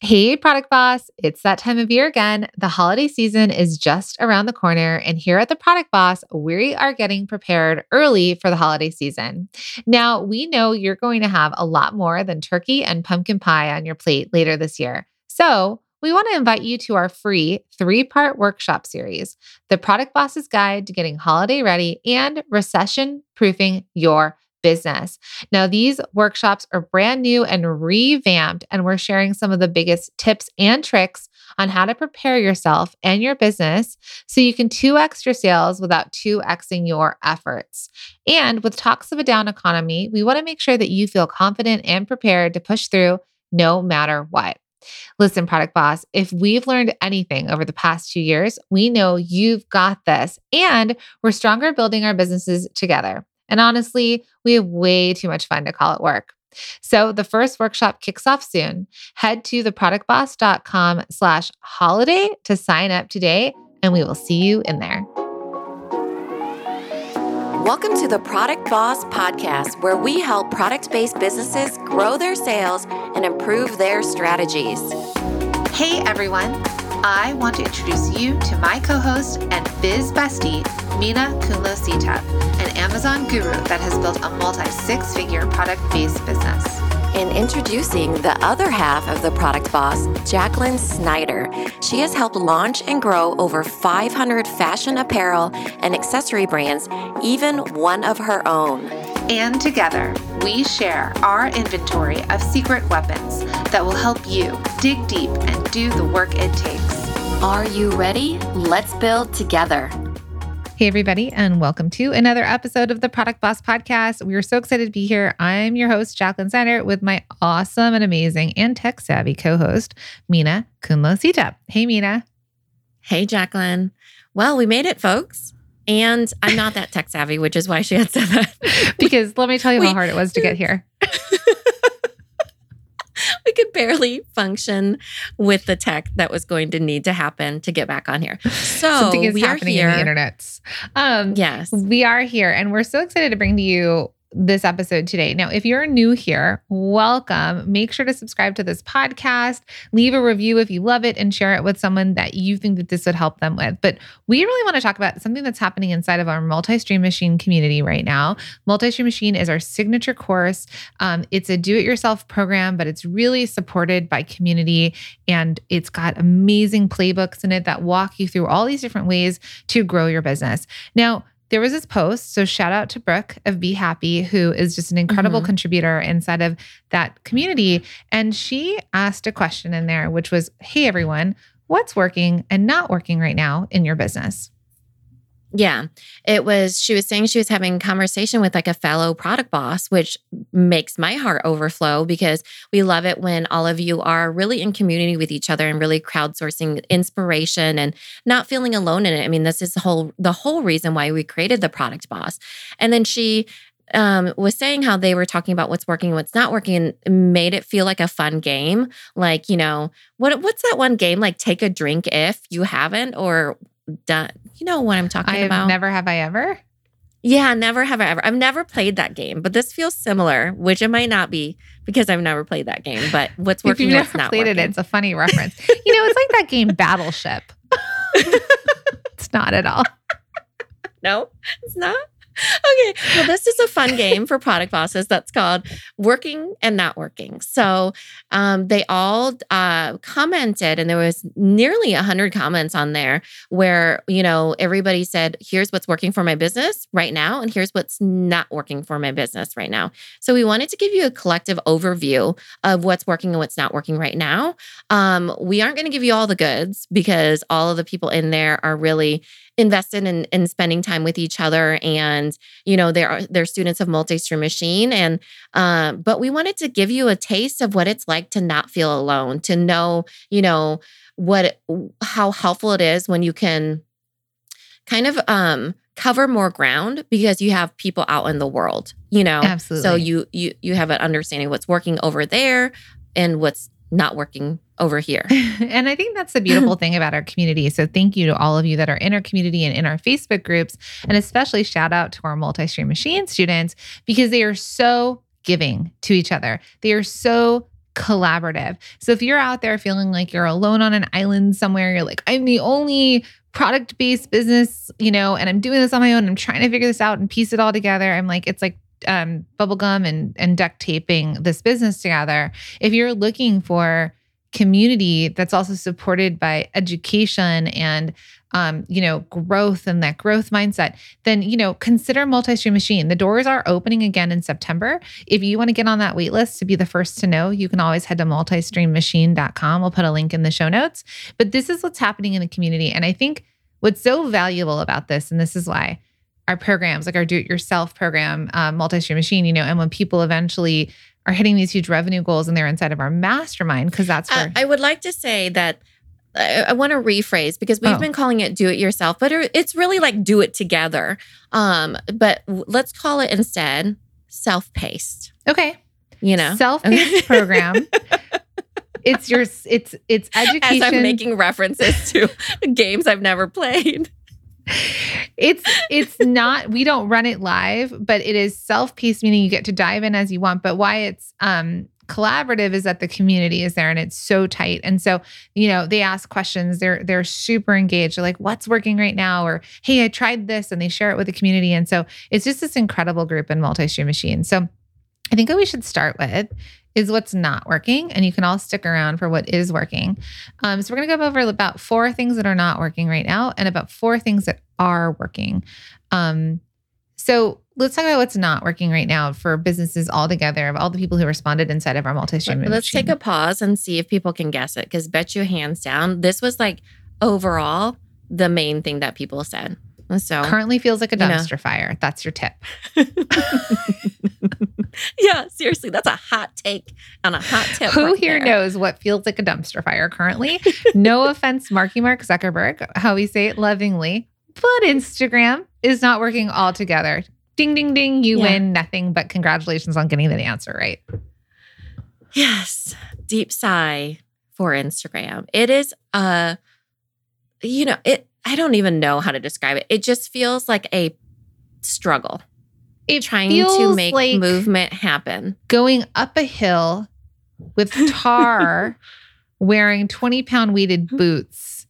Hey, product boss, it's that time of year again. The holiday season is just around the corner, and here at the Product Boss, we are getting prepared early for the holiday season. Now, we know you're going to have a lot more than turkey and pumpkin pie on your plate later this year. So, we want to invite you to our free three part workshop series The Product Boss's Guide to Getting Holiday Ready and Recession Proofing Your business. Now, these workshops are brand new and revamped, and we're sharing some of the biggest tips and tricks on how to prepare yourself and your business so you can 2x your sales without 2xing your efforts. And with talks of a down economy, we want to make sure that you feel confident and prepared to push through no matter what. Listen, Product Boss, if we've learned anything over the past two years, we know you've got this, and we're stronger building our businesses together. And honestly, we have way too much fun to call it work. So the first workshop kicks off soon. Head to theproductboss.com slash holiday to sign up today, and we will see you in there. Welcome to the Product Boss Podcast, where we help product based businesses grow their sales and improve their strategies. Hey everyone, I want to introduce you to my co host and biz bestie, Minna Khounlo-Sithep, an Amazon guru that has built a multi six figure product based business. In introducing the other half of the product boss, Jacqueline Snyder. She has helped launch and grow over 500 fashion apparel and accessory brands, even one of her own. And together, we share our inventory of secret weapons that will help you dig deep and do the work it takes. Are you ready? Let's build together. Hey, everybody, and welcome to another episode of the Product Boss Podcast. We are so excited to be here. I'm your host, Jacqueline Snyder, with my awesome and amazing and tech savvy co host, Mina Kunlo Sita. Hey, Minna. Hey, Jacqueline. Well, we made it, folks. And I'm not that tech savvy, which is why she had said that. because let me tell you Wait. how hard it was to get here. we could barely function with the tech that was going to need to happen to get back on here. So something is happening in the internet. Um, yes, we are here, and we're so excited to bring to you this episode today. Now, if you're new here, welcome. Make sure to subscribe to this podcast, leave a review if you love it, and share it with someone that you think that this would help them with. But we really want to talk about something that's happening inside of our multi-stream machine community right now. Multi-stream machine is our signature course. Um, it's a do-it-yourself program, but it's really supported by community, and it's got amazing playbooks in it that walk you through all these different ways to grow your business. Now, there was this post. So shout out to Brooke of b.e happi, who is just an incredible mm-hmm. contributor inside of that community. And she asked a question in there, which was, Hey, everyone, what's working and not working right now in your business? Yeah. It was, she was saying she was having conversation with like a fellow product boss, which makes my heart overflow because we love it when all of you are really in community with each other and really crowdsourcing inspiration and not feeling alone in it. I mean, this is the whole, the whole reason why we created the product boss. And then she, um, was saying how they were talking about what's working what's not working and made it feel like a fun game. Like, you know, what what's that one game like take a drink if you haven't or done. You know what I'm talking I've about? Never have I ever. Yeah, never have I ever. I've never played that game, but this feels similar, which it might not be because I've never played that game. But what's working, if you've never played working. it, it's a funny reference. you know, it's like that game Battleship. it's not at all. No, it's not okay. Well, this is a fun game for product bosses that's called Working and Not Working. So um, they all uh, commented, and there was nearly 100 comments on there where, you know, everybody said, here's what's working for my business right now, and here's what's not working for my business right now. So we wanted to give you a collective overview of what's working and what's not working right now. Um, we aren't going to give you all the goods because all of the people in there are really invested in, in spending time with each other and you know they're they're students of multi-stream machine and um, but we wanted to give you a taste of what it's like to not feel alone to know you know what how helpful it is when you can kind of um cover more ground because you have people out in the world you know? Absolutely. so you you you have an understanding what's working over there and what's not working over here. and I think that's the beautiful thing about our community. So thank you to all of you that are in our community and in our Facebook groups. And especially shout out to our multi stream machine students because they are so giving to each other. They are so collaborative. So if you're out there feeling like you're alone on an island somewhere, you're like, I'm the only product based business, you know, and I'm doing this on my own. I'm trying to figure this out and piece it all together. I'm like, it's like um, bubblegum and, and duct taping this business together. If you're looking for community that's also supported by education and um, you know growth and that growth mindset then you know consider multi-stream machine. The doors are opening again in september. If you want to get on that wait list to be the first to know you can always head to multistreammachine.com we'll put a link in the show notes. But this is what's happening in the community and i think what's so valuable about this and this is why our programs like our do-it-yourself program um, multi-stream machine you know and when people eventually are hitting these huge revenue goals and they're inside of our mastermind because that's where Uh, I would like to say that I, I want to rephrase because we've Oh. been calling it do it yourself, but it's really like do it together. Um, but let's call it instead self paced, okay you know? self-paced program it's your it's it's As education I'm making references to games I've never played. It's it's not we don't run it live but it is self-paced meaning you get to dive in as you want. But why it's um collaborative is that the community is there and it's so tight. And so you know they ask questions. They're they're super engaged. They're like what's working right now? or hey i tried this and they share it with the community. And so it's just this incredible group in multi-stream machine so i think what we should start with is what's not working and you can all stick around for what is working. Um, so we're going to go over about four things that are not working right now and about four things that are working. Um, so let's talk about what's not working right now for businesses all together of all the people who responded inside of our multi-stream Let's take a pause and see if people can guess it because bet you hands down, this was like overall the main thing that people said. So, currently feels like a You know. dumpster fire. That's your tip yeah, seriously, that's a hot take on a hot tip. who right here there. knows what feels like a dumpster fire currently no offense marky mark zuckerberg how we say it lovingly but instagram is not working all together ding ding ding you Yeah. win nothing but congratulations on getting the answer right Yes, deep sigh for Instagram. It is uh you know, it I don't even know how to describe it. It just feels like a struggle it trying to make like movement happen. going up a hill with tar wearing 20 pound weighted mm-hmm. boots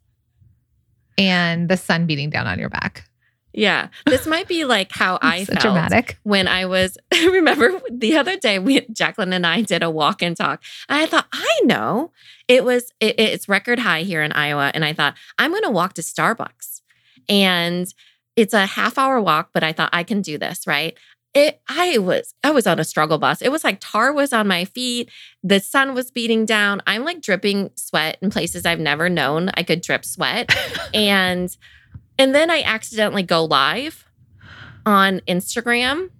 and the sun beating down on your back Yeah. This might be like how I felt dramatic when I was remember the other day we Jacqueline and I did a walk and talk. And I thought, I know. It was it, it's record high here in Iowa. And I thought, I'm gonna walk to Starbucks. And it's a half hour walk, but I thought I can do this, right? It I was I was on a struggle bus. It was like tar was on my feet, the sun was beating down. I'm like dripping sweat in places I've never known I could drip sweat. and and then I accidentally go live on Instagram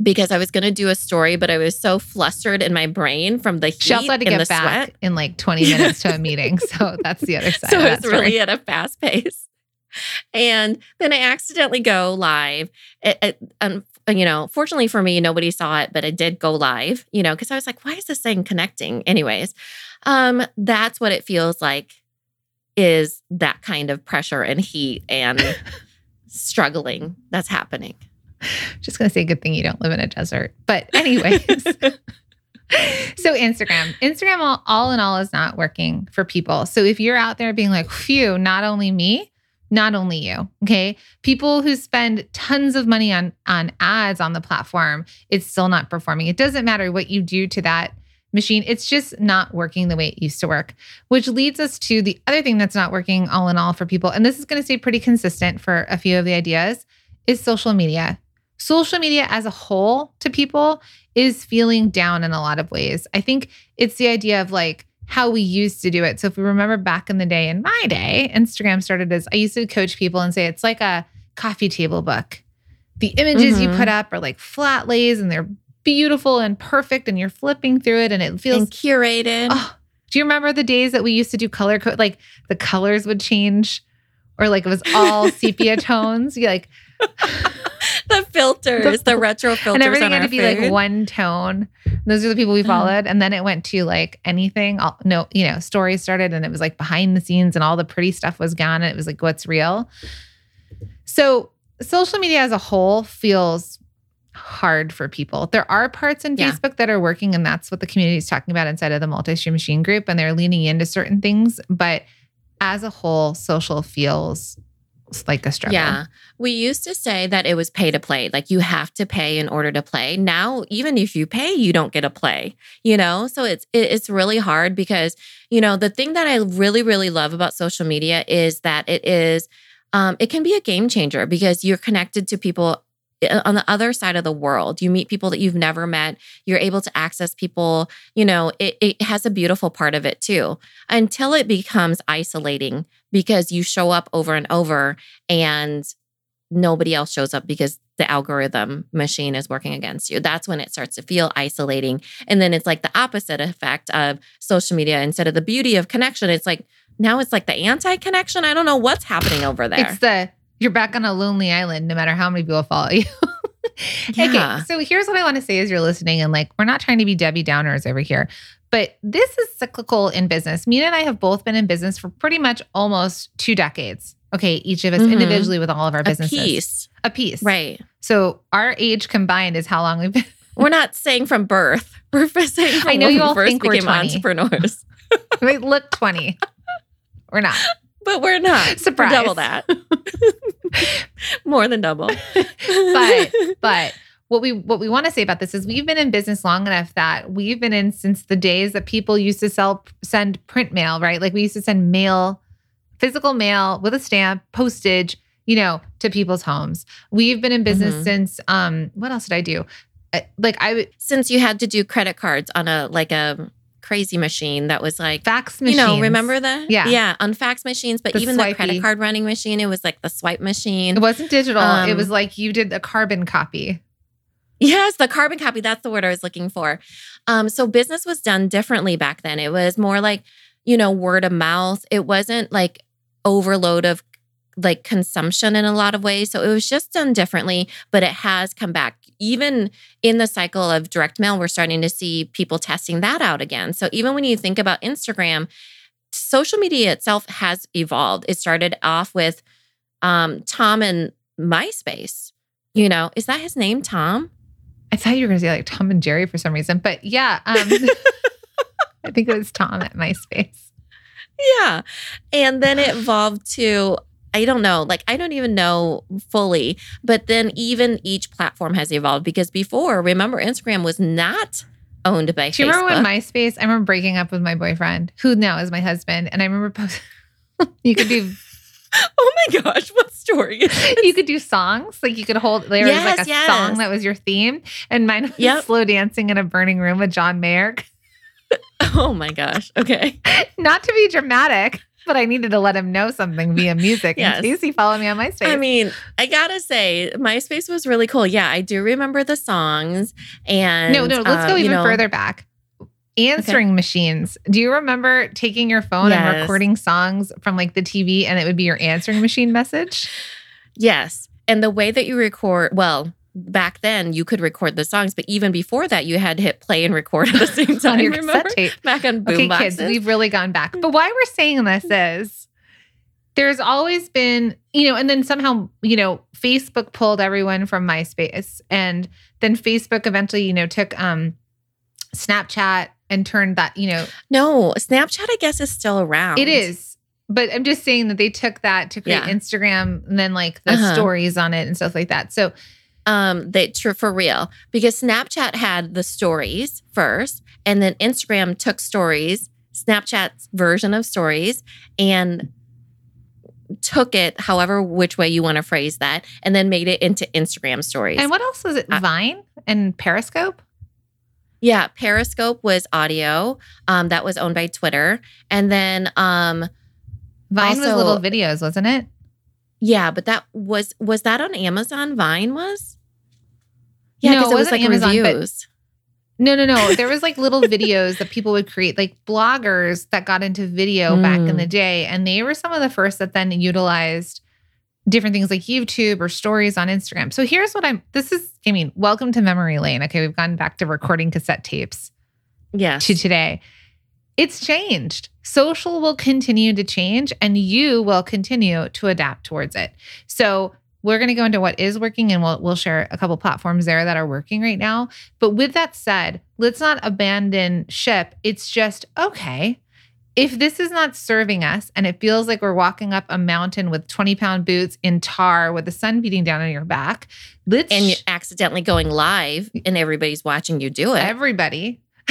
because I was going to do a story, but I was so flustered in my brain from the heat she also had to and get the back sweat. in like 20 minutes to a meeting so that's the other side So it's really at a fast pace. And then I accidentally go live. It, it, um, you know, fortunately for me, nobody saw it, but I did go live, you know, because I was like, why is this thing connecting? Anyways, um, that's what it feels like is that kind of pressure and heat and struggling that's happening. just gonna say good thing you don't live in a desert but anyways so instagram instagram all, all in all is not working for people so if you're out there being like phew not only me not only you okay? People who spend tons of money on on ads on the platform it's still not performing. It doesn't matter what you do to that machine it's just not working the way it used to work which leads us to the other thing that's not working all in all for people and this is going to stay pretty consistent for a few of the ideas is social media. Social media as a whole to people is feeling down in a lot of ways. I think it's the idea of like how we used to do it. So if we remember back in the day, in my day, Instagram started as I used to coach people and say it's like a coffee table book. The images you Mhm. put up are like flat lays and they're beautiful and perfect, and you're flipping through it and it feels and curated. Oh, do you remember the days that we used to do color code? Like the colors would change, or like it was all sepia tones. You like, the filters, the, retro filters. and everything had to be like one tone. Those are the people we Uh-huh. followed, and then it went to like anything. All, no, you know, stories started, and it was like behind the scenes, and all the pretty stuff was gone. And it was like what's real. So social media as a whole feels hard for people. There are parts in Yeah. Facebook that are working, and that's what the community is talking about inside of the multi stream machine group, and they're leaning into certain things. But as a whole, social feels like a struggle. Yeah. We used to say that it was pay to play, like you have to pay in order to play. Now, even if you pay, you don't get a play, you know? So it's it's really hard because, you know, the thing that I really really love about social media is that it is um it can be a game changer because you're connected to people on the other side of the world. You meet people that you've never met. You're able to access people, you know, it, it has a beautiful part of it too until it becomes isolating because you show up over and over and nobody else shows up because the algorithm machine is working against you. That's when it starts to feel isolating. And then it's like the opposite effect of social media. Instead of the beauty of connection, it's like now it's like the anti connection. I don't know what's happening over there. It's the you're back on a lonely island no matter how many people follow you. Yeah. Okay, so here's what I want to say as you're listening, and like we're not trying to be Debbie Downers over here, but this is cyclical in business. Minna and I have both been in business for pretty much almost two decades. Okay, each of us Mhm. individually with all of our businesses. a piece. A piece. Right. So our age combined is how long we've been. We're not saying from birth. We're saying from I know you we all first think we're became 20. entrepreneurs. we look 20. We're not. But we're not. We're double that. More than double. But but what we what we want to say about this is we've been in business long enough that we've been in since the days that people used to sell send print mail, right? Like we used to send mail, physical mail with a stamp, postage, you know, to people's homes. We've been in business Mhm. since um what else did I do? Uh, Like I since you had to do credit cards on a like a crazy machine that was like fax machine. you know remember that Yeah. yeah on fax machines but The even the credit card running machine it was like the swipe machine It wasn't digital. it Um, was like you did a carbon copy. yes the carbon copy that's the word i was looking for um so business was done differently back then it was more like you know word of mouth it wasn't like overload of like consumption in a lot of ways so it was just done differently but it has come back even in the cycle of direct mail we're starting to see people testing that out again so even when you think about instagram social media itself has evolved it started off with um, tom and myspace you know is that his name tom I thought you were going to say like Tom and Jerry for some reason, but yeah, um, I think it was Tom at MySpace. Yeah. And then it evolved to, I don't know, like I don't even know fully, but then even each platform has evolved because before, remember, Instagram was not owned by Do you Facebook. remember when MySpace? I remember breaking up with my boyfriend, who now is my husband, and I remember post- you could do oh my gosh, what story you could do songs like you could hold there was like a yes. song that was your theme, and mine was Yep. slow dancing in a burning room with John Mayer. Oh my gosh. Okay. Not to be dramatic, but I needed to let him know something via music Yes. in case he followed me on MySpace. I mean, I gotta say, MySpace was really cool. Yeah, I do remember the songs. And no, no, let's uh, go even know, further back. Answering machines. Do you remember taking your phone and recording songs from like the TV and it would be your answering machine message? Yes. And the way that you record, well, back then you could record the songs, but even before that, you had to hit play and record at the same time. on your remember? cassette tape. Back on boom Okay, boxes. kids, we've really gone back. But why we're saying this is there's always been, you know, and then somehow, you know, Facebook pulled everyone from MySpace. And then Facebook eventually, you know, took um Snapchat and turned that, you know, no, Snapchat, I guess, is still around. it is. But I'm just saying that they took that to create Yeah. Instagram and then like the Uh-huh. stories on it and stuff like that. So Um, they true for real because Snapchat had the stories first, and then Instagram took stories, Snapchat's version of stories, and took it however which way you want to phrase that, and then made it into Instagram stories. and what else was it? Uh, Vine and Periscope? Yeah, Periscope was audio. Um, that was owned by Twitter. And then um Vine was little videos, wasn't it? yeah, but that was was that on Amazon Vine was? Yeah, No, because it it, was like Amazon, reviews. No, no, no. There was like little videos that people would create, like bloggers that got into video back in Mm. the day. And they were some of the first that then utilized different things like YouTube or stories on Instagram. So here's what I'm this is, I mean, welcome to memory lane. Okay. We've gone back to recording cassette tapes Yes. to today. It's changed. Social will continue to change and you will continue to adapt towards it. So we're going to go into what is working and we'll we'll share a couple platforms there that are working right now. But with that said, let's not abandon ship. It's just okay. If this is not serving us and it feels like we're walking up a mountain with 20 pound boots in tar with the sun beating down on your back, let's And you're accidentally going live and everybody's watching you do it. everybody.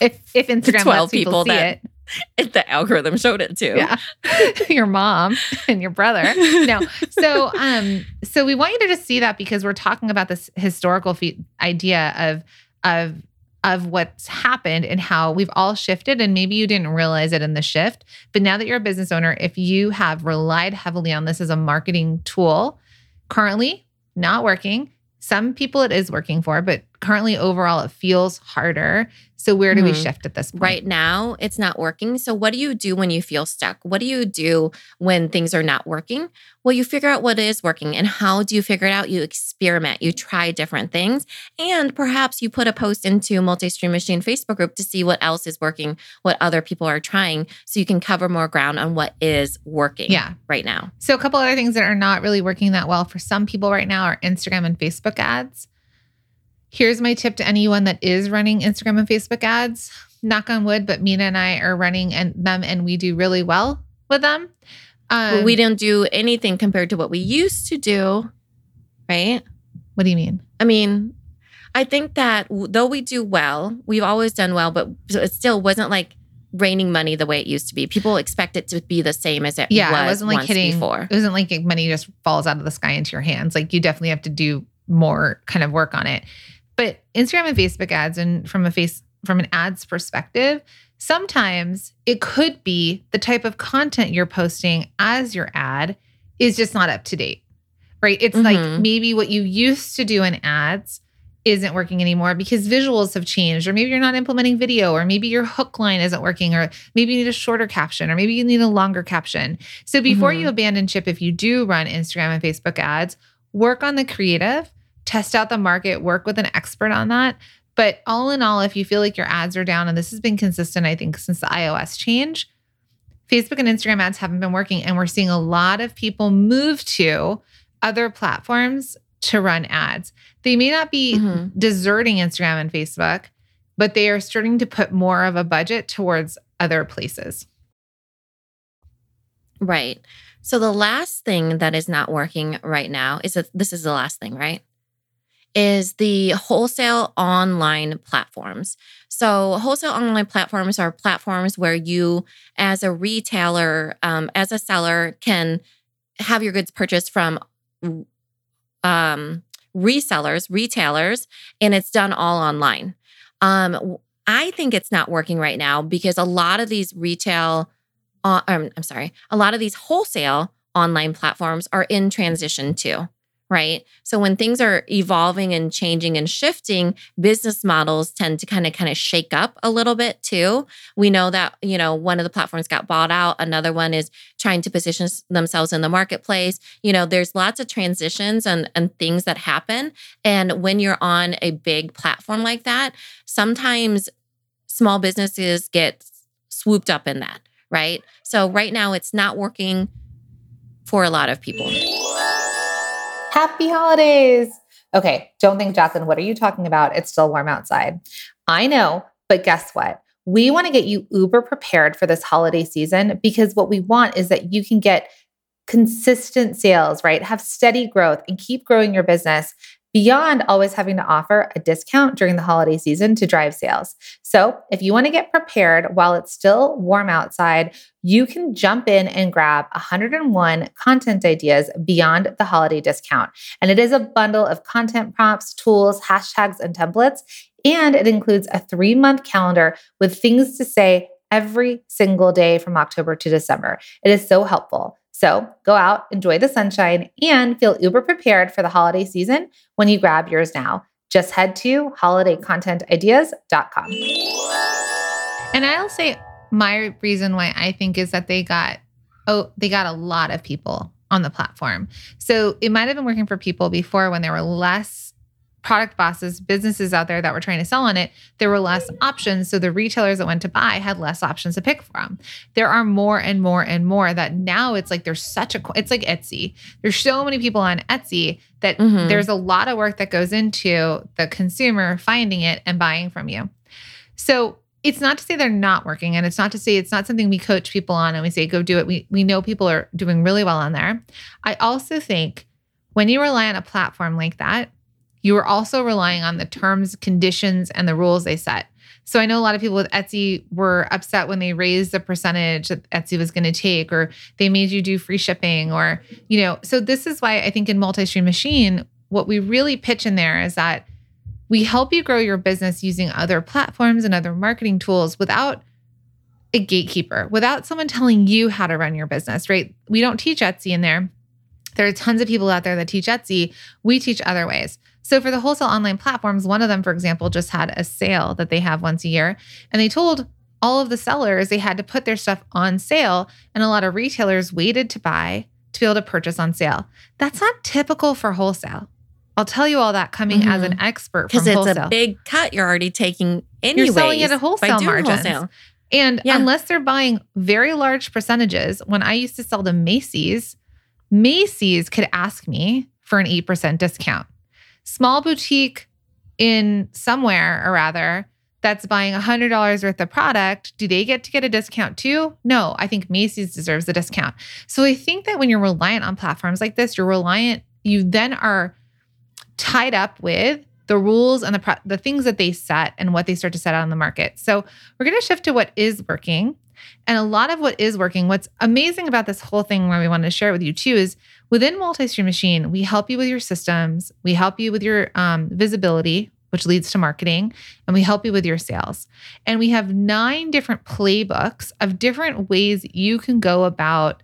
if if Instagram 12 lets people, people see that- it, If the algorithm showed it to. yeah, your mom and your brother. No, so um, so we want you to just see that because we're talking about this historical fe- idea of of of what's happened and how we've all shifted and maybe you didn't realize it in the shift but now that you're a business owner if you have relied heavily on this as a marketing tool currently not working some people it is working for but currently overall it feels harder so where do we Mhm. shift at this point Right now, it's not working. So, what do you do when you feel stuck? What do you do when things are not working? Well, you figure out what is working. And how do you figure it out? You experiment, you try different things. And perhaps you put a post into Multi Stream Machine Facebook group to see what else is working, what other people are trying, so you can cover more ground on what is working yeah right now. So, a couple other things that are not really working that well for some people right now are Instagram and Facebook ads. Here's my tip to anyone that is running Instagram and Facebook ads. Knock on wood, but Minna and I are running and them, and we do really well with them. Um, But we don't do anything compared to what we used to do, right? What do you mean? I mean, I think that though we do well, we've always done well, but it still wasn't like raining money the way it used to be. People expect it to be the same as it Yeah, was it wasn't like hitting. before. It wasn't like money just falls out of the sky into your hands. Like you definitely have to do more kind of work on it. But Instagram and Facebook ads, and from a face from an ads perspective, sometimes it could be the type of content you're posting as your ad is just not up to date. Right? It's like Mhm. maybe what you used to do in ads isn't working anymore because visuals have changed or maybe you're not implementing video or maybe your hook line isn't working or maybe you need a shorter caption or maybe you need a longer caption. So before Mhm. you abandon ship if you do run Instagram and Facebook ads, work on the creative, test out the market, work with an expert on that. But all in all, if you feel like your ads are down and this has been consistent I think since the iOS change, Facebook and Instagram ads haven't been working and we're seeing a lot of people move to other platforms to run ads. They may not be Mhm. deserting Instagram and Facebook, but they are starting to put more of a budget towards other places. Right. So the last thing that is not working right now is that this is the last thing, right? Is the wholesale online platforms. So, wholesale online platforms are platforms where you, as a retailer, um, as a seller, can have your goods purchased from um, resellers, retailers, and it's done all online. Um, I think it's not working right now because a lot of these retail, uh, um, I'm sorry, a lot of these wholesale online platforms are in transition too, right? So when things are evolving and changing and shifting, business models tend to kind of kind of shake up a little bit too. We know that, you know, one of the platforms got bought out, another one is trying to position themselves in the marketplace. You know, there's lots of transitions and and things that happen, and when you're on a big platform like that, sometimes small businesses get swooped up in that, right? So right now it's not working for a lot of people. Happy holidays. Okay, don't think, Jacqueline, what are you talking about? It's still warm outside. I know, but guess what? We want to get you uber prepared for this holiday season because what we want is that you can get consistent sales, right? Have steady growth and keep growing your business beyond always having to offer a discount during the holiday season to drive sales. So, if you want to get prepared while it's still warm outside, you can jump in and grab 101 content ideas beyond the holiday discount. And it is a bundle of content prompts, tools, hashtags, and templates. And it includes a three month calendar with things to say every single day from October to December. It is so helpful. So go out, enjoy the sunshine, and feel uber prepared for the holiday season when you grab yours now. Just head to holidaycontentideas.com. And I'll say my reason why I think is that they got oh, they got a lot of people on the platform. So it might have been working for people before when there were less product bosses, businesses out there that were trying to sell on it, there were less options. So the retailers that went to buy had less options to pick from. There are more and more and more that now it's like there's such a, it's like Etsy. There's so many people on Etsy that Mhm. there's a lot of work that goes into the consumer finding it and buying from you. So it's not to say they're not working and it's not to say it's not something we coach people on and we say go do it. We we know people are doing really well on there. I also think when you rely on a platform like that, you are also relying on the terms, conditions, and the rules they set. So I know a lot of people with Etsy were upset when they raised the percentage that Etsy was going to take, or they made you do free shipping, or, you know, so this is why I think in multi stream machine, what we really pitch in there is that we help you grow your business using other platforms and other marketing tools without a gatekeeper, without someone telling you how to run your business, right? We don't teach Etsy in there. There are tons of people out there that teach Etsy. We teach other ways. So for the wholesale online platforms, one of them, for example, just had a sale that they have once a year. And they told all of the sellers they had to put their stuff on sale. And a lot of retailers waited to buy to be able to purchase on sale. That's not typical for wholesale. I'll tell you all that coming as an mm-hmm. expert from Because it's wholesale. a big cut you're already taking anyways. You're selling it at by wholesale wholesale. And Yeah. unless they're buying very large percentages, when I used to sell to Macy's, Macy's could ask me for an 8% discount. Small boutique in somewhere or rather that's buying $100 worth of product, do they get to get a discount too? No, I think Macy's deserves a discount. So I think that when you're reliant on platforms like this, you're reliant, you then are tied up with the rules and the pro- the things that they set and what they start to set out on the market. So we're going to shift to what is working. And a lot of what is working, what's amazing about this whole thing where we wanted to share it with you too is within multi-stream machine, we help you with your systems, we help you with your um, visibility, which leads to marketing, and we help you with your sales. And we have nine different playbooks of different ways you can go about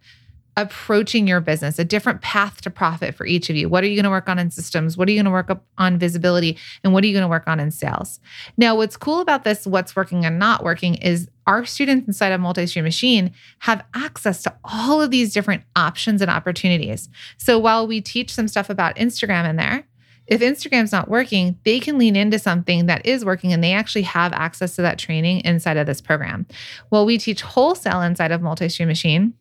approaching your business, a different path to profit for each of you. What are you going to work on in systems? What are you going to work on visibility? And what are you going to work on in sales? Now, what's cool about this, what's working and not working, is our students inside of Multi-Stream Machine have access to all of these different options and opportunities. So while we teach some stuff about Instagram in there, if Instagram's not working, they can lean into something that is working and they actually have access to that training inside of this program. Well, we teach wholesale inside of Multi-Stream Machine.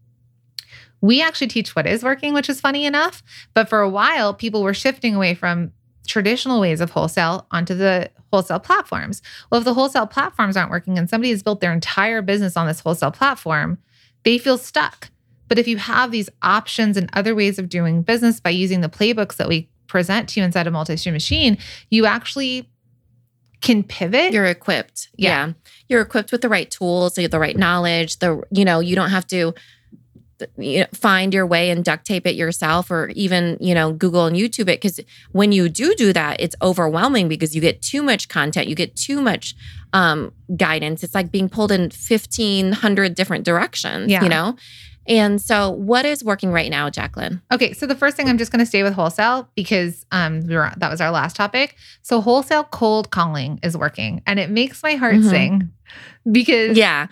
We actually teach what is working, which is funny enough. But for a while, people were shifting away from traditional ways of wholesale onto the wholesale platforms. Well, if the wholesale platforms aren't working and somebody has built their entire business on this wholesale platform, they feel stuck. But if you have these options and other ways of doing business by using the playbooks that we present to you inside a multi-stream machine, you actually can pivot. You're equipped. Yeah. Yeah. You're equipped with the right tools, the right knowledge, the you know, you don't have to you know, find your way and duct tape it yourself or even, you know, Google and YouTube it cuz when you do do that, it's overwhelming because you get too much content, you get too much um guidance. It's like being pulled in 1500 different directions, Yeah. you know? And so what is working right now, Jacqueline? Okay, so the first thing I'm just going to stay with wholesale because um we were, that was our last topic. So wholesale cold calling is working and it makes my heart Mhm. sing because Yeah.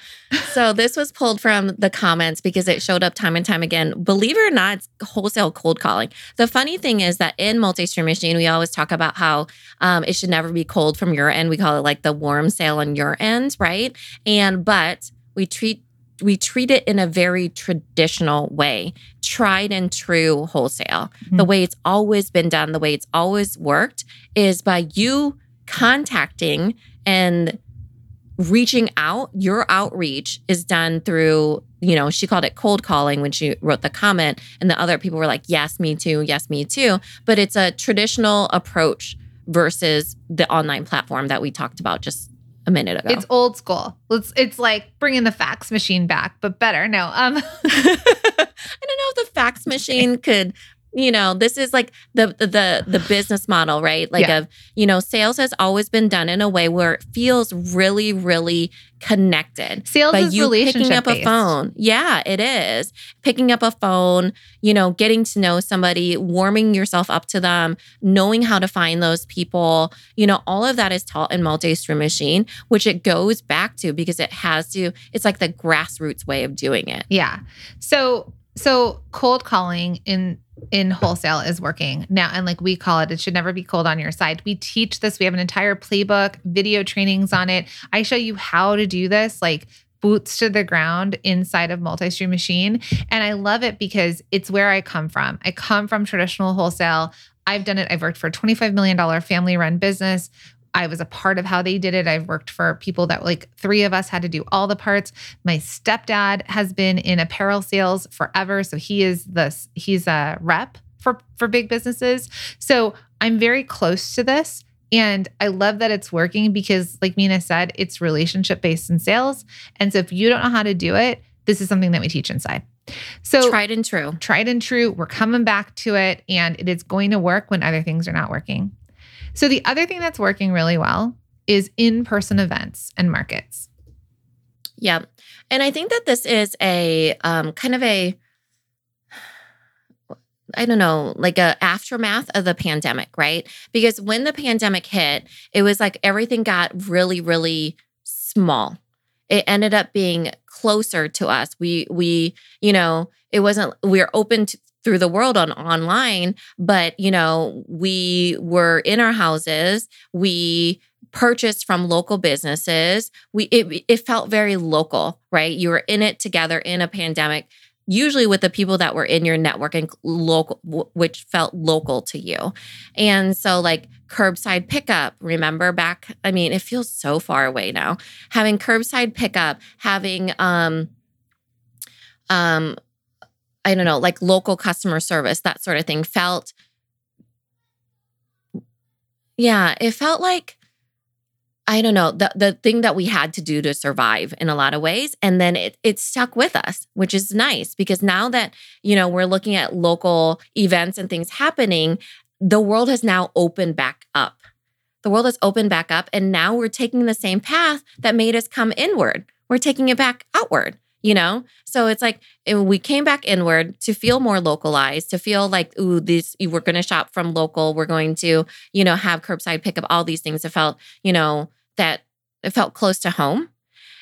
So this was pulled from the comments because it showed up time and time again. Believe it or not, it's wholesale cold calling. The funny thing is that in multi-stream machine, we always talk about how um, it should never be cold from your end. We call it like the warm sale on your end, right? And but we treat we treat it in a very traditional way, tried and true wholesale. The Mhm. way it's always been done, the way it's always worked is by you contacting and reaching out, your outreach is done through, you know, she called it cold calling when she wrote the comment. And the other people were like, yes, me too, yes, me too. But it's a traditional approach versus the online platform that we talked about just a minute ago. it's old school. It's it's like bringing the fax machine back, but better. No, um I don't know if the fax machine could you know this is like the the the business model right like Yeah. of you know sales has always been done in a way where it feels really really connected sales by is you relationship picking up a based. phone yeah it is picking up a phone you know getting to know somebody warming yourself up to them knowing how to find those people you know all of that is taught in multi-stream machine which it goes back to because it has to it's like the grassroots way of doing it Yeah. So so cold calling in in wholesale is working now. And like we call it it should never be cold on your side. We teach this. We have an entire playbook video trainings on it. I show you how to do this like boots to the ground inside of multi-stream machine. And i love it because it's where i come from. I come from traditional wholesale. I've done it. I've worked for a $25 million family run business I was a part of how they did it. I've worked for people that like three of us had to do all the parts. My stepdad has been in apparel sales forever, so he is this he's a rep for for big businesses. So I'm very close to this and I love that it's working because like Minna said, it's relationship based in sales. And so if you don't know how to do it, this is something that we teach inside. So tried and true. Tried and true. We're coming back to it and it is going to work when other things are not working. So, the other thing that's working really well is in person events and markets. Yeah. And I think that this is a um, kind of a, I don't know, like a aftermath of the pandemic, right? Because when the pandemic hit, it was like everything got really, really small. It ended up being closer to us. We we, you know, it wasn't we are open to, through the world on online but you know we were in our houses. We purchased from local businesses. We it, it felt very local right? You were in it together in a pandemic usually with the people that were in your network and local which felt local to you. And so like curbside pickup remember back i mean it feels so far away now. Having curbside pickup having um um I don't know, like local customer service, that sort of thing felt, yeah, it felt like, I don't know, the, the thing that we had to do to survive in a lot of ways. And then it, it stuck with us, which is nice because now that, you know, we're looking at local events and things happening, the world has now opened back up. The world has opened back up. And now we're taking the same path that made us come inward. We're taking it back outward you know? So it's like eh, we came back inward to feel more localized to feel like ooh these we're going to shop from local. We're going to you know have curbside pickup all these things it felt you know that it felt close to home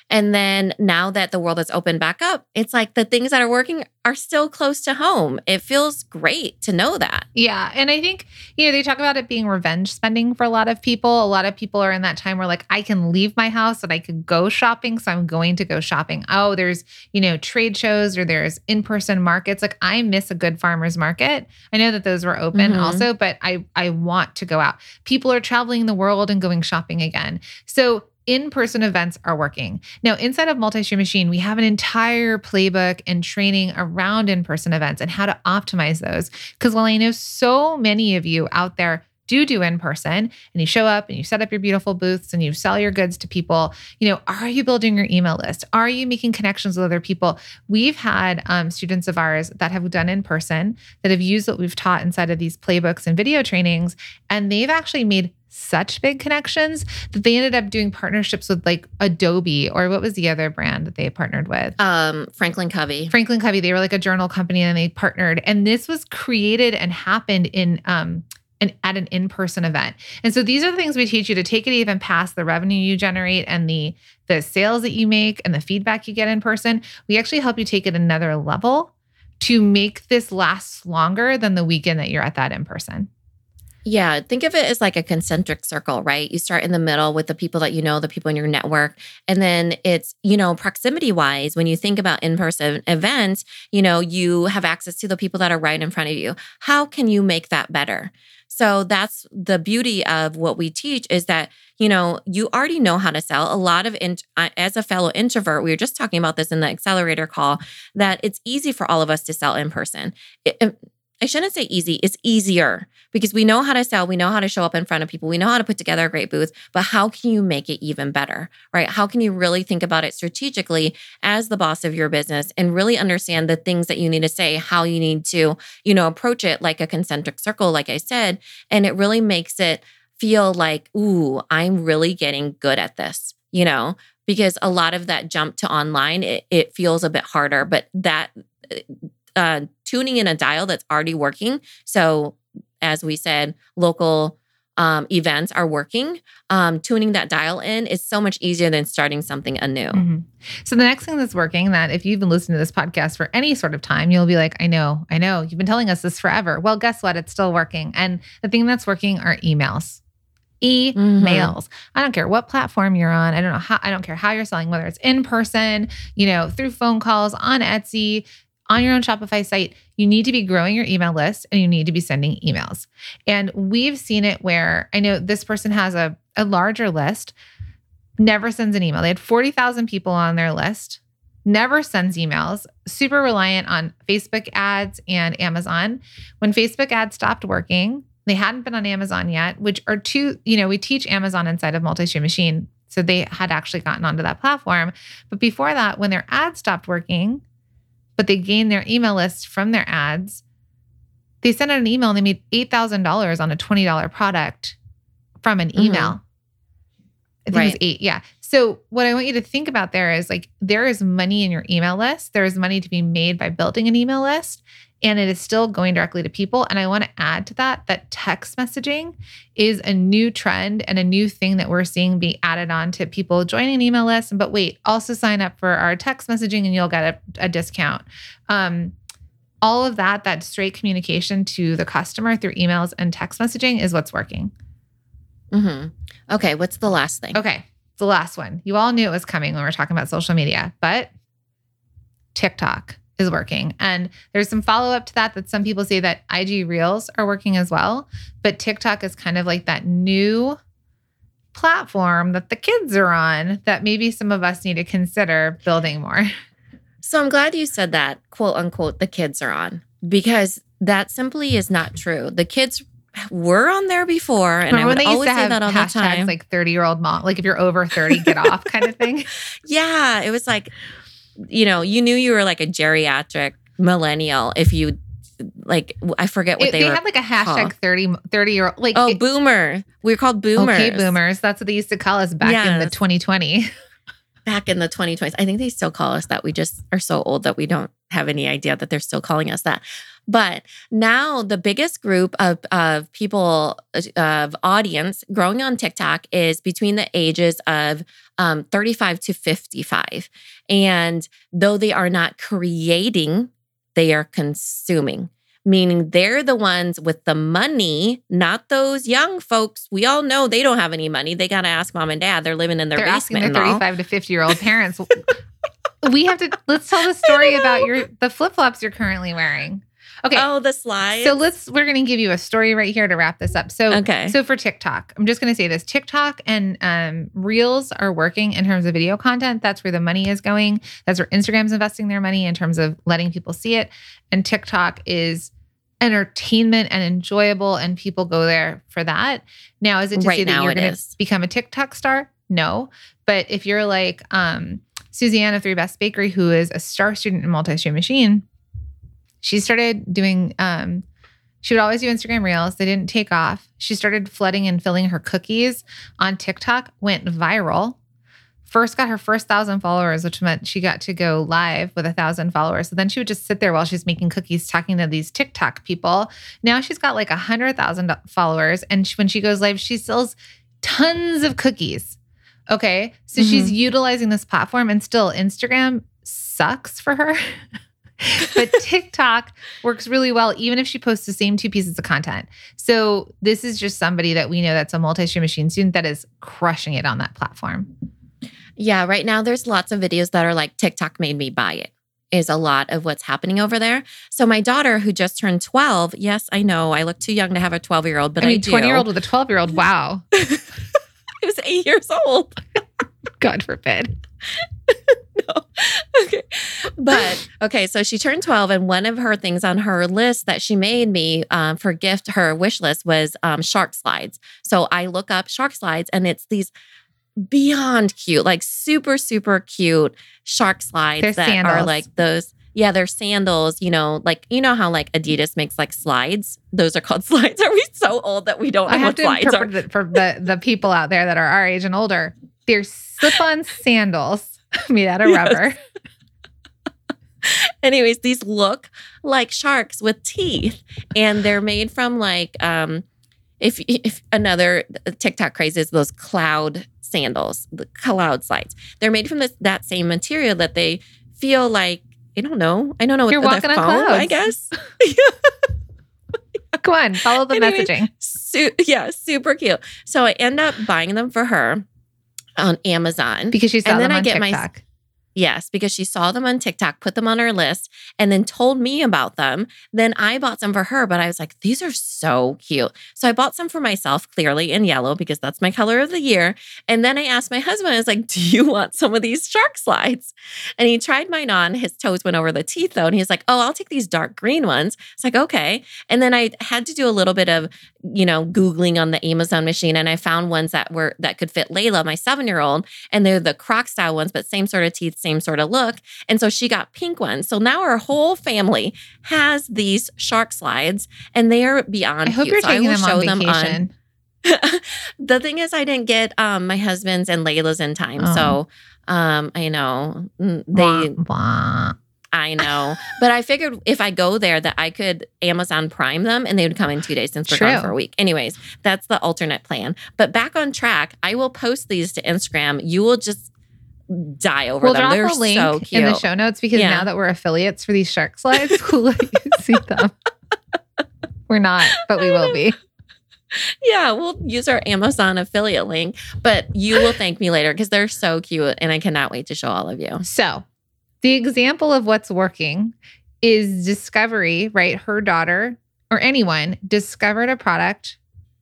and then now that the world has opened back up, it's like the things that are working are still close to home. It feels great to know that. Yeah. And I think, you know, they talk about it being revenge spending for a lot of people. A lot of people are in that time where, like, I can leave my house and I could go shopping. So I'm going to go shopping. Oh, there's, you know, trade shows or there's in person markets. Like, I miss a good farmer's market. I know that those were open mm-hmm. also, but I, I want to go out. People are traveling the world and going shopping again. So in person events are working. Now, inside of Multi Stream Machine, we have an entire playbook and training around in person events and how to optimize those. Because while I know so many of you out there do do in person and you show up and you set up your beautiful booths and you sell your goods to people you know are you building your email list are you making connections with other people we've had um, students of ours that have done in person that have used what we've taught inside of these playbooks and video trainings and they've actually made such big connections that they ended up doing partnerships with like Adobe or what was the other brand that they partnered with? Um, Franklin Covey. Franklin Covey. They were like a journal company and they partnered. And this was created and happened in um an, at an in-person event. And so these are the things we teach you to take it even past the revenue you generate and the the sales that you make and the feedback you get in person. We actually help you take it another level to make this last longer than the weekend that you're at that in person. Yeah, think of it as like a concentric circle, right? You start in the middle with the people that you know, the people in your network. And then it's, you know, proximity wise, when you think about in person events, you know, you have access to the people that are right in front of you. How can you make that better? So that's the beauty of what we teach is that, you know, you already know how to sell. A lot of, in, uh, as a fellow introvert, we were just talking about this in the accelerator call, that it's easy for all of us to sell in person. It, um, I shouldn't say easy, it's easier because we know how to sell, we know how to show up in front of people, we know how to put together a great booth, but how can you make it even better, right? How can you really think about it strategically as the boss of your business and really understand the things that you need to say, how you need to, you know, approach it like a concentric circle, like I said, and it really makes it feel like, ooh, I'm really getting good at this, you know, because a lot of that jump to online, it, it feels a bit harder, but that uh, tuning in a dial that's already working. So, as we said, local um, events are working, um, tuning that dial in is so much easier than starting something anew. Mhm. So the next thing that's working that if you've been listening to this podcast for any sort of time, you'll be like, I know, I know, you've been telling us this forever. Well, guess what? It's still working. And the thing that's working are emails. Emails. I don't care what platform you're on. I don't know how I don't care how you're selling, whether it's in person, you know, through phone calls, on Etsy, on your own Shopify site, you need to be growing your email list and you need to be sending emails. And we've seen it where I know this person has a, a larger list, never sends an email. They had 40,000 people on their list, never sends emails, super reliant on Facebook ads and Amazon. When Facebook ads stopped working, they hadn't been on Amazon yet, which are two, you know, we teach Amazon inside of Multi-Stream Machine. So they had actually gotten onto that platform. But before that, when their ads stopped working, but they gained their email list from their ads, they sent out an email and they made $8,000 on a $20 product from an Mhm. email. I think it was Right. eight. Yeah. So what I want you to think about there is like there is money in your email list. There is money to be made by building an email list. And it is still going directly to people. And I want to add to that that text messaging is a new trend and a new thing that we're seeing be added on to people joining an email list. But wait, also sign up for our text messaging and you'll get a, a discount. Um, all of that, that straight communication to the customer through emails and text messaging is what's working. Mm-hmm. Okay, what's the last thing? Okay, the last one. You all knew it was coming when we are talking about social media, but TikTok is working. And there's some follow up to that that some people say that IG Reels are working as well, but TikTok is kind of like that new platform that the kids are on that maybe some of us need to consider building more. So I'm glad you said that, quote unquote, the kids are on, because that simply is not true. The kids were on there before, and Remember I would always say have that all the time. like 30 year old mom, like if you're over 30, get off kind of thing? yeah, it was like, you know, you knew you were like a geriatric millennial if you, like, I forget what It- they, they had like a hashtag called. 30, 30 year old, like, oh, it- boomer. we are called boomers. okay, boomers. That's what they used to call us back in the 2020. back in the 2020s. I think they still call us that. We just are so old that we don't have any idea that they're still calling us that. But now the biggest group of, of people of audience growing on TikTok is between the ages of um, 35 to 55. And though they are not creating, they are consuming. Meaning they're the ones with the money, not those young folks. We all know they don't have any money. They got to ask mom and dad. They're living in their They're asking basement their and all. 35 to 50 year old parents. we have to let's tell the story about your the flip flops you're currently wearing. Okay. Oh, the slides. So let's we're going to give you a story right here to wrap this up. So Okay. so for TikTok, I'm just going to say this: TikTok and um, Reels are working in terms of video content. That's where the money is going. That's where Instagram's investing their money in terms of letting people see it. And TikTok is entertainment and enjoyable, and people go there for that. Now, is it to Right say that now you're to is. become a TikTok star? No, but if you're like um, Suzanne of Three Best Bakery, who is a star student in multi-stream machine, she started doing um she would always do Instagram reels. They didn't take off. She started flooding and filling her cookies on TikTok, went viral. First got her first thousand followers, which meant she got to go live with a thousand followers. So then she would just sit there while she's making cookies, talking to these TikTok people. Now she's got like a hundred thousand followers, and she, when she goes live, she sells tons of cookies. Okay, so she's utilizing this platform, and still Instagram sucks for her. but TikTok works really well, even if she posts the same two pieces of content. So this is just somebody that we know that's a multi-stream machine student that is crushing it on that platform. yeah, right now there's lots of videos that are like TikTok made me buy it. Is a lot of what's happening over there. So my daughter, who just turned 12, yes, I know I look too young to have a 12 year old, but I, mean, do. 20 year old with a 12 year old. Wow. I was eight years old. God forbid. no. Okay. But okay, so she turned 12, and one of her things on her list that she made me um, for gift, her wish list was um, shark slides. So I look up shark slides, and it's these beyond cute, like super, super cute shark slides They're that are like those. Yeah, they're sandals, you know, like you know how like Adidas makes like slides. Those are called slides. Are we so old that we don't I have to slides are? interpret it for the, the people out there that are our age and older. They're slip on sandals made out of Yes. rubber. anyways these look like sharks with teeth and they're made from like um if if another TikTok craze is those cloud sandals, the cloud slides. They're made from this that same material that they feel like I don't know. I don't know. You're walking on clouds. I guess. Come on, follow the messaging. Su- yeah, super cute. So I end up buying them for her on Amazon. Because she saw And then I get my-. Yes, because she saw them on TikTok, put them on her list, and then told me about them. Then I bought some for her, but I was like, these are so cute. So I bought some for myself, clearly in yellow, because that's my color of the year. And then I asked my husband, I was like, do you want some of these shark slides? And he tried mine on. His toes went over the teeth, though. And he's like, oh, I'll take these dark green ones. It's like, okay. And then I had to do a little bit of, you know, Googling on the Amazon machine. And I found ones that were, that could fit Layla, my seven year old. And they're the croc style ones, but same sort of teeth, same sort of look. And so she got pink ones. So now our whole family has these shark slides and they are beyond I hope cute. you're So taking them show on them vacation. the thing is, I didn't get um, my husband's and Layla's in time. Oh. So um, I know mm, they, Wah, wah. I know, but I figured if I go there that I could Amazon Prime them and they would come in two days since we're gone for a week. Anyways, that's the alternate plan. But back on track, I will post these to Instagram. You will just die over We'll them. drop They're a link so cute. in the show notes because Yeah. now that we're affiliates for these shark slides, we'll let you see them. We're not, but we will be. Yeah, we'll use our Amazon affiliate link, but you will thank me later because they're so cute and I cannot wait to show all of you. So, the example of what's working is discovery, right? Her daughter or anyone discovered a product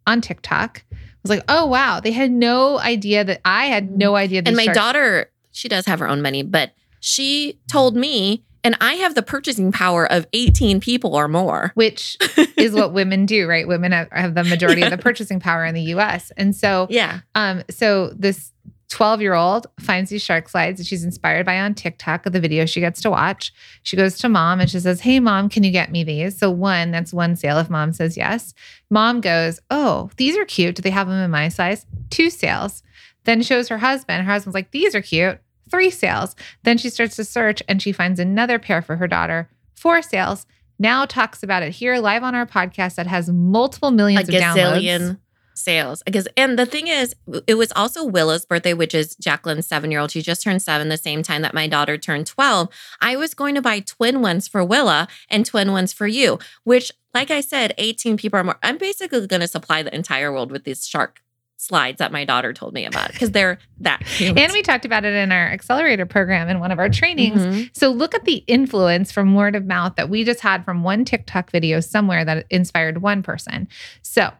on TikTok. Was like, oh wow, they had no idea that I had no idea. And my sharks- daughter, she does have her own money, but she told me, and I have the purchasing power of 18 people or more. which is what women do, right? Women have, have the majority of the purchasing power in the U.S. And so, Yeah. um, so this 12 year old finds these shark slides that she's inspired by on TikTok of the video she gets to watch. She goes to mom and she says, Hey, mom, can you get me these? So, one, that's one sale if mom says yes. Mom goes, Oh, these are cute. Do they have them in my size? Two sales. Then shows her husband. Her husband's like, These are cute. Three sales. Then she starts to search and she finds another pair for her daughter. Four sales. Now talks about it here live on our podcast that has multiple A millions of downloads. sales. Because and the thing is, it was also Willa's birthday, which is Jacqueline's seven-year-old. She just turned seven the same time that my daughter turned 12. I was going to buy twin ones for Willa and twin ones for you, which, like I said, 18 people are more. I'm basically going to supply the entire world with these shark slides that my daughter told me about because they're that cute. And we talked about it in our accelerator program in one of our trainings. Mhm. So look at the influence from word of mouth that we just had from one TikTok video somewhere that inspired one person. So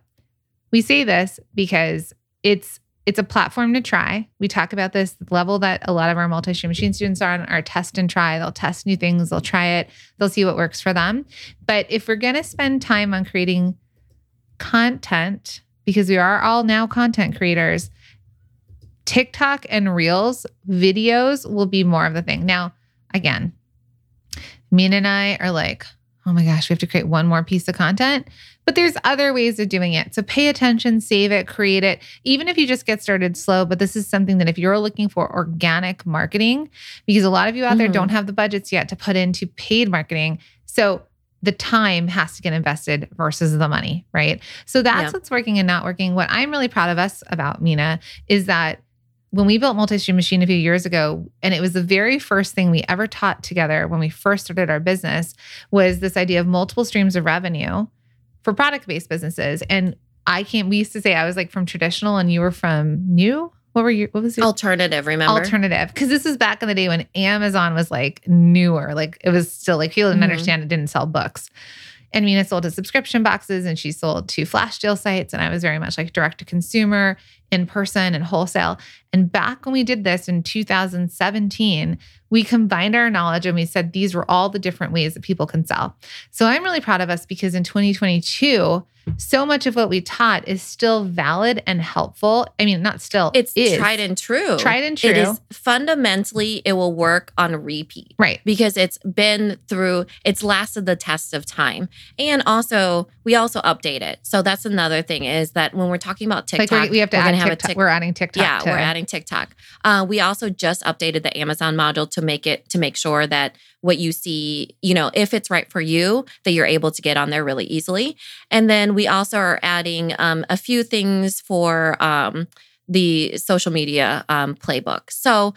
we say this because it's it's a platform to try. We talk about this level that a lot of our multi-stream machine students are on are test and try. They'll test new things, they'll try it, they'll see what works for them. But if we're going to spend time on creating content because we are all now content creators, TikTok and Reels videos will be more of the thing. Now, again, Minna and I are like, oh my gosh, we have to create one more piece of content. But there's other ways of doing it. So pay attention, save it, create it, even if you just get started slow. But this is something that if you're looking for organic marketing, because a lot of you out there Mhm. don't have the budgets yet to put into paid marketing. So the time has to get invested versus the money, right? So that's Yeah. what's working and not working. What I'm really proud of us about, Minna, is that when we built multi-stream machine a few years ago and it was the very first thing we ever taught together when we first started our business was this idea of multiple streams of revenue for product-based businesses and i can't we used to say i was like from traditional and you were from new what were you what was your Alternative, remember? alternative because this is back in the day when amazon was like newer like it was still like people didn't Mhm. understand it didn't sell books and Minna sold to subscription boxes and she sold to flash deal sites. And I was very much like direct to consumer, in person, and wholesale. And back when we did this in 2017, we combined our knowledge and we said these were all the different ways that people can sell. So I'm really proud of us because in 2022, so much of what we taught is still valid and helpful. I mean, not still, It's is. tried and true. Tried and true. It is fundamentally, it will work on repeat. Right. because it's been through it's lasted the test of time and also we also update it so that's another thing is that when we're talking about tiktok like we have to add gonna have a TikTok- we're adding TikTok. yeah, to- we're adding TikTok. Uh, we also just updated the Amazon module to make it to make sure that what you see, you know, if it's right for you, that you're able to get on there really easily. And then we also are adding um, a few things for um, the social media um, playbook. So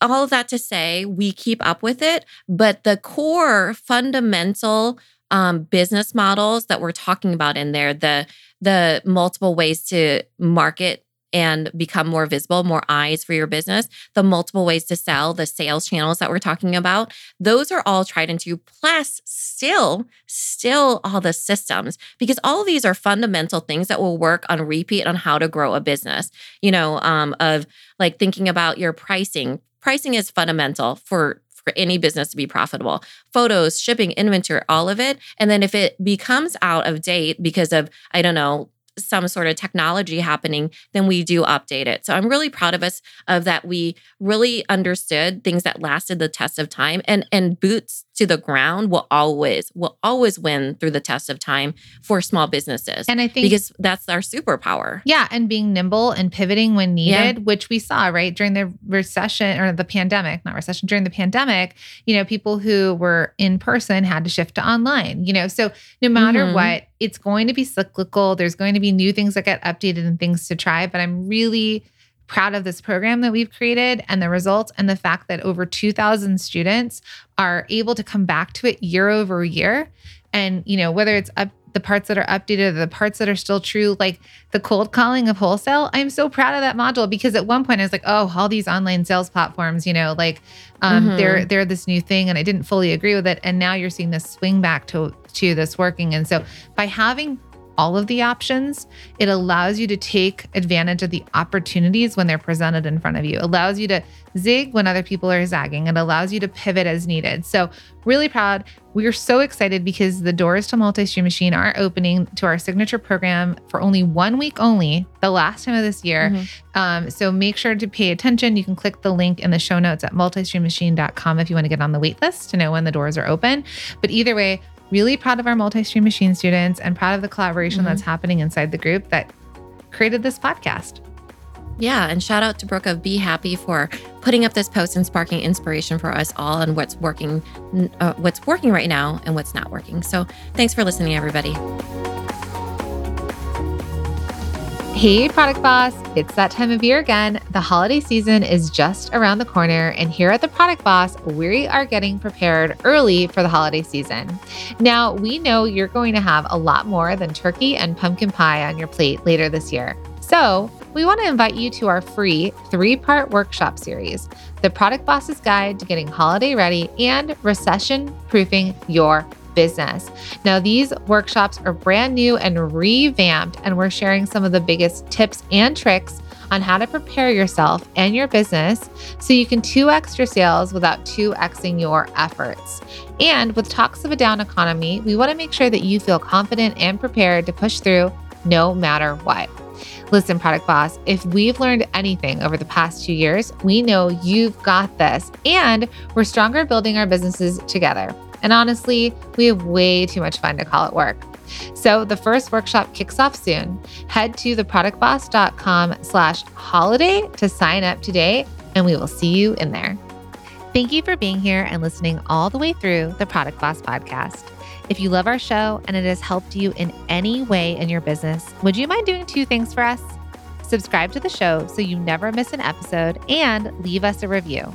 all of that to say, we keep up with it, but the core fundamental um, business models that we're talking about in there, the the multiple ways to market and become more visible, more eyes for your business, the multiple ways to sell, the sales channels that we're talking about, those are all tried and true. Plus, still, still all the systems, because all these are fundamental things that will work on repeat on how to grow a business. You know, um, of like thinking about your pricing. Pricing is fundamental for for any business to be profitable. Photos, shipping, inventory, all of it. And then if it becomes out of date because of, I don't know, some sort of technology happening, then we do update it. So I'm really proud of us of that we really understood things that lasted the test of time and and boots to the ground will always will always win through the test of time for small businesses. And I think because that's our superpower. Yeah, and being nimble and pivoting when Yeah. needed, which we saw right during the recession or the pandemic, not recession, during the pandemic, you know, people who were in person had to shift to online, you know. So no matter Mhm. what, it's going to be cyclical. There's going to be new things that get updated and things to try, but I'm really proud of this program that we've created and the results and the fact that over 2000 students are able to come back to it year over year. And you know whether it's up the parts that are updated or the parts that are still true like the cold calling of wholesale i'm so proud of that module because at one point i was like oh all these online sales platforms you know like um, Mhm. they're they're this new thing and i didn't fully agree with it. And now you're seeing this swing back to to this working. And so by having all of the options it allows you to take advantage of the opportunities when they're presented in front of you. It allows you to zig when other people are zagging. It allows you to pivot as needed. So really proud. We are so excited because the doors to multi-stream machine are opening to our signature program for only one week only the last time of this year. Mhm. um, so make sure to pay attention. You can click the link in the show notes at multistreammachine.com if you want to get on the wait list to know when the doors are open. But either way really proud of our multi-stream machine students and proud of the collaboration Mhm. that's happening inside the group that created this podcast Yeah, and shout out to Brooke of b.e happi for putting up this post and sparking inspiration for us all and what's working, uh, what's working right now and what's not working. So thanks for listening, everybody. Hey, Product Boss, it's that time of year again. The holiday season is just around the corner, and here at the Product Boss, we are getting prepared early for the holiday season. Now, we know you're going to have a lot more than turkey and pumpkin pie on your plate later this year. So, we want to invite you to our free three part workshop series The Product Boss's Guide to Getting Holiday Ready and Recession Proofing Your Business. Now, these workshops are brand new and revamped, and we're sharing some of the biggest tips and tricks on how to prepare yourself and your business so you can 2x your sales without 2xing your efforts. And with talks of a down economy, we want to make sure that you feel confident and prepared to push through no matter what. Listen, Product Boss, if we've learned anything over the past two years, we know you've got this, and we're stronger building our businesses together. And honestly, we have way too much fun to call it work. So the first workshop kicks off soon. Head to theproductboss.com slash holiday to sign up today, and we will see you in there. Thank you for being here and listening all the way through the Product Boss podcast. If you love our show and it has helped you in any way in your business, would you mind doing two things for us? Subscribe to the show so you never miss an episode and leave us a review.